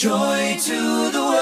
Joy to the world.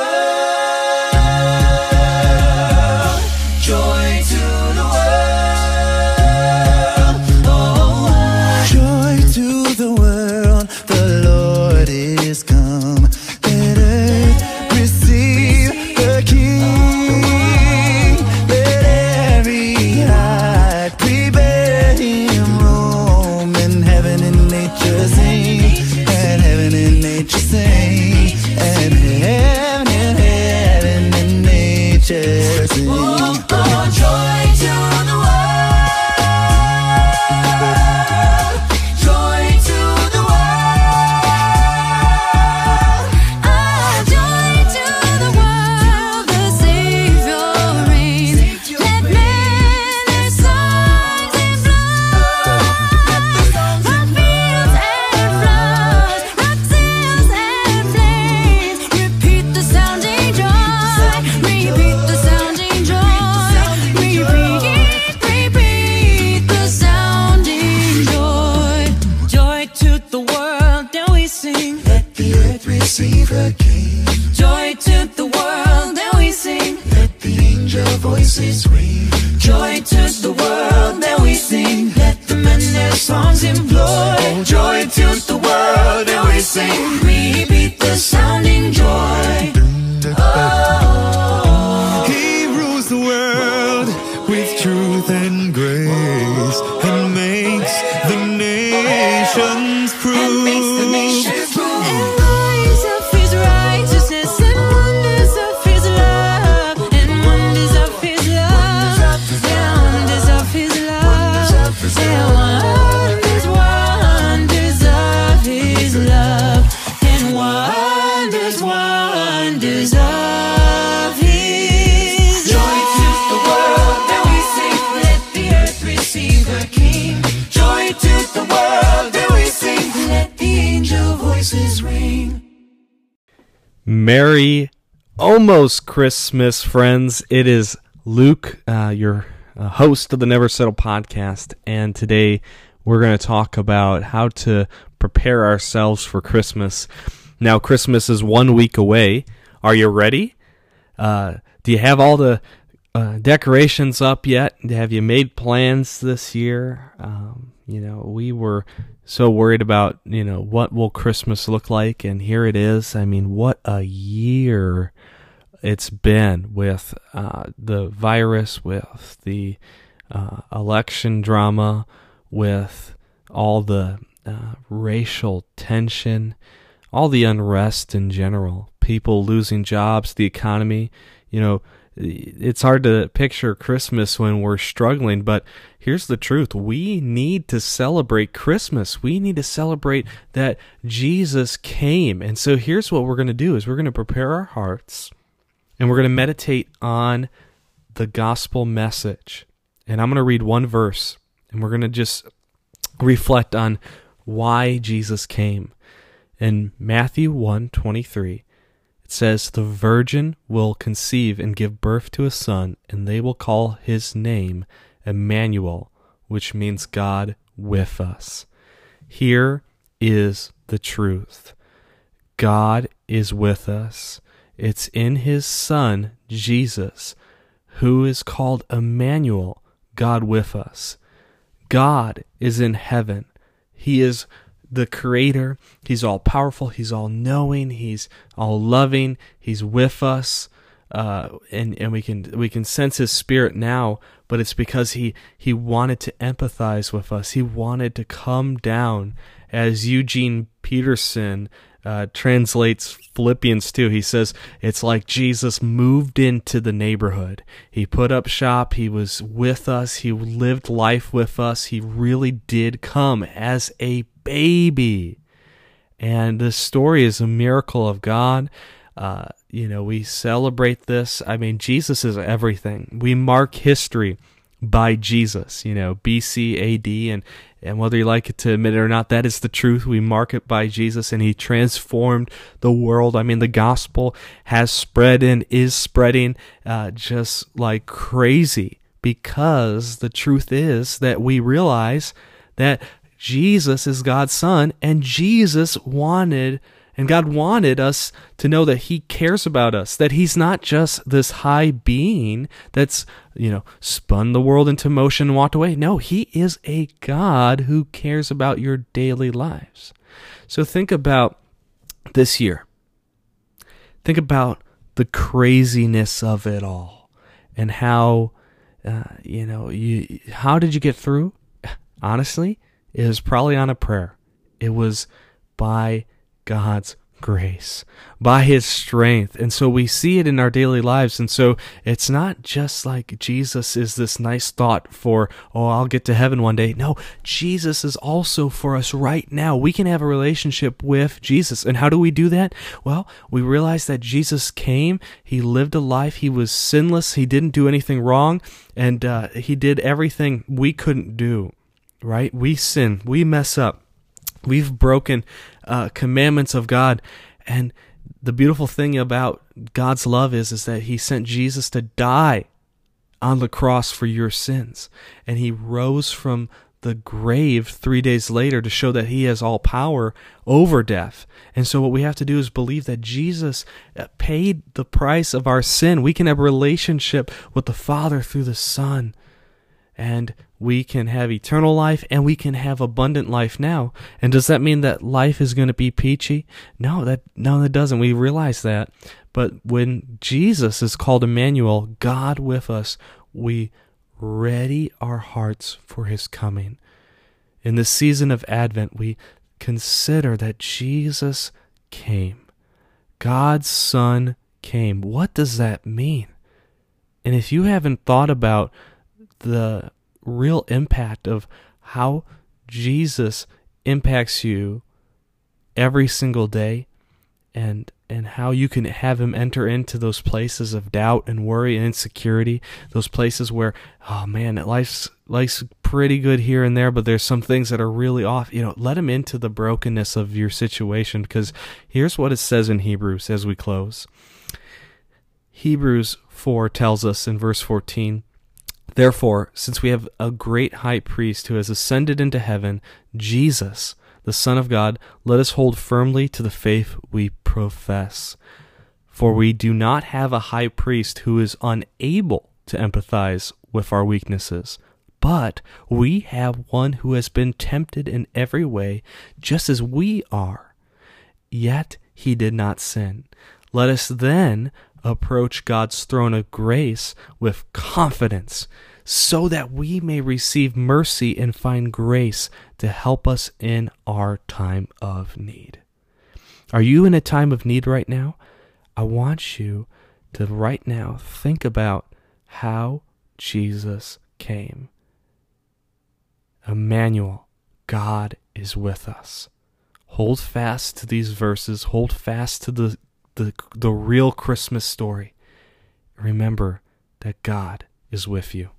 Angel voices ring. Joy to the world that we sing. Let the men their songs employ. Joy to the world that we sing. Repeat the sounding joy. Oh, Merry almost Christmas, friends. It is Luke, uh, your uh, host of the Never Settle podcast, and today we're going to talk about how to prepare ourselves for Christmas. Now, Christmas is one week away. Are you ready? Uh, do you have all the uh, decorations up yet? Have you made plans this year? Um, you know, we were so worried about, you know, what will Christmas look like, and here it is. I mean, what a year it's been with uh, the virus, with the uh, election drama, with all the uh, racial tension, all the unrest in general, people losing jobs, the economy. You know, it's hard to picture Christmas when we're struggling, but here's the truth. We need to celebrate Christmas. We need to celebrate that Jesus came. And so here's what we're going to do is we're going to prepare our hearts and we're going to meditate on the gospel message. And I'm going to read one verse and we're going to just reflect on why Jesus came. In Matthew 1:23, it says, "The virgin will conceive and give birth to a son, and they will call his name Emmanuel, which means God with us." Here is the truth. God is with us. It's in his son Jesus who is called Emmanuel, God with us. God is in heaven. He is the creator. He's all powerful. He's all knowing. He's all loving. He's with us. Uh, and, and we can, we can sense his spirit now, but it's because he, he wanted to empathize with us. He wanted to come down as Eugene Peterson, uh, translates Philippians 2. He says, It's like Jesus moved into the neighborhood. He put up shop. He was with us. He lived life with us. He really did come as a baby. And this story is a miracle of God. Uh, you know, we celebrate this. I mean, Jesus is everything. We mark history by Jesus, you know, BC, AD, and, and whether you like it to admit it or not, that is the truth. We mark it by Jesus, and He transformed the world. I mean, the gospel has spread and is spreading uh, just like crazy because the truth is that we realize that Jesus is God's Son, and Jesus wanted And God wanted us to know that He cares about us, that He's not just this high being that's, you know, spun the world into motion and walked away. No, He is a God who cares about your daily lives. So think about this year. Think about the craziness of it all and how, uh, you know, you, how did you get through? Honestly, it was probably on a prayer. It was by God's grace, by His strength. And so we see it in our daily lives. And so it's not just like Jesus is this nice thought for, oh, I'll get to heaven one day. No, Jesus is also for us right now. We can have a relationship with Jesus. And how do we do that? Well, we realize that Jesus came, He lived a life, He was sinless, He didn't do anything wrong, and uh, He did everything we couldn't do. Right? We sin, we mess up. We've broken uh, commandments of God, and the beautiful thing about God's love is is that He sent Jesus to die on the cross for your sins, and He rose from the grave three days later to show that He has all power over death. And so, what we have to do is believe that Jesus uh, paid the price of our sin. We can have a relationship with the Father through the Son and we can have eternal life and we can have abundant life now. And does that mean that life is going to be peachy? No, that no that doesn't. We realize that. But when Jesus is called Emmanuel, God with us, we ready our hearts for his coming. In the season of Advent, we consider that Jesus came. God's Son came. What does that mean? And if you haven't thought about the real impact of how Jesus impacts you every single day and and how you can have him enter into those places of doubt and worry and insecurity those places where oh man life's life's pretty good here and there but there's some things that are really off. You know let him into the brokenness of your situation because here's what it says in Hebrews as we close. Hebrews 4 tells us in verse 14 Therefore, since we have a great high priest who has ascended into heaven, Jesus, the Son of God, let us hold firmly to the faith we profess. For we do not have a high priest who is unable to empathize with our weaknesses, but we have one who has been tempted in every way, just as we are. Yet he did not sin. Let us then approach God's throne of grace with confidence so that we may receive mercy and find grace to help us in our time of need. Are you in a time of need right now? I want you to right now think about how Jesus came. Emmanuel, God is with us. Hold fast to these verses, hold fast to the, the, the real Christmas story. Remember that God is with you.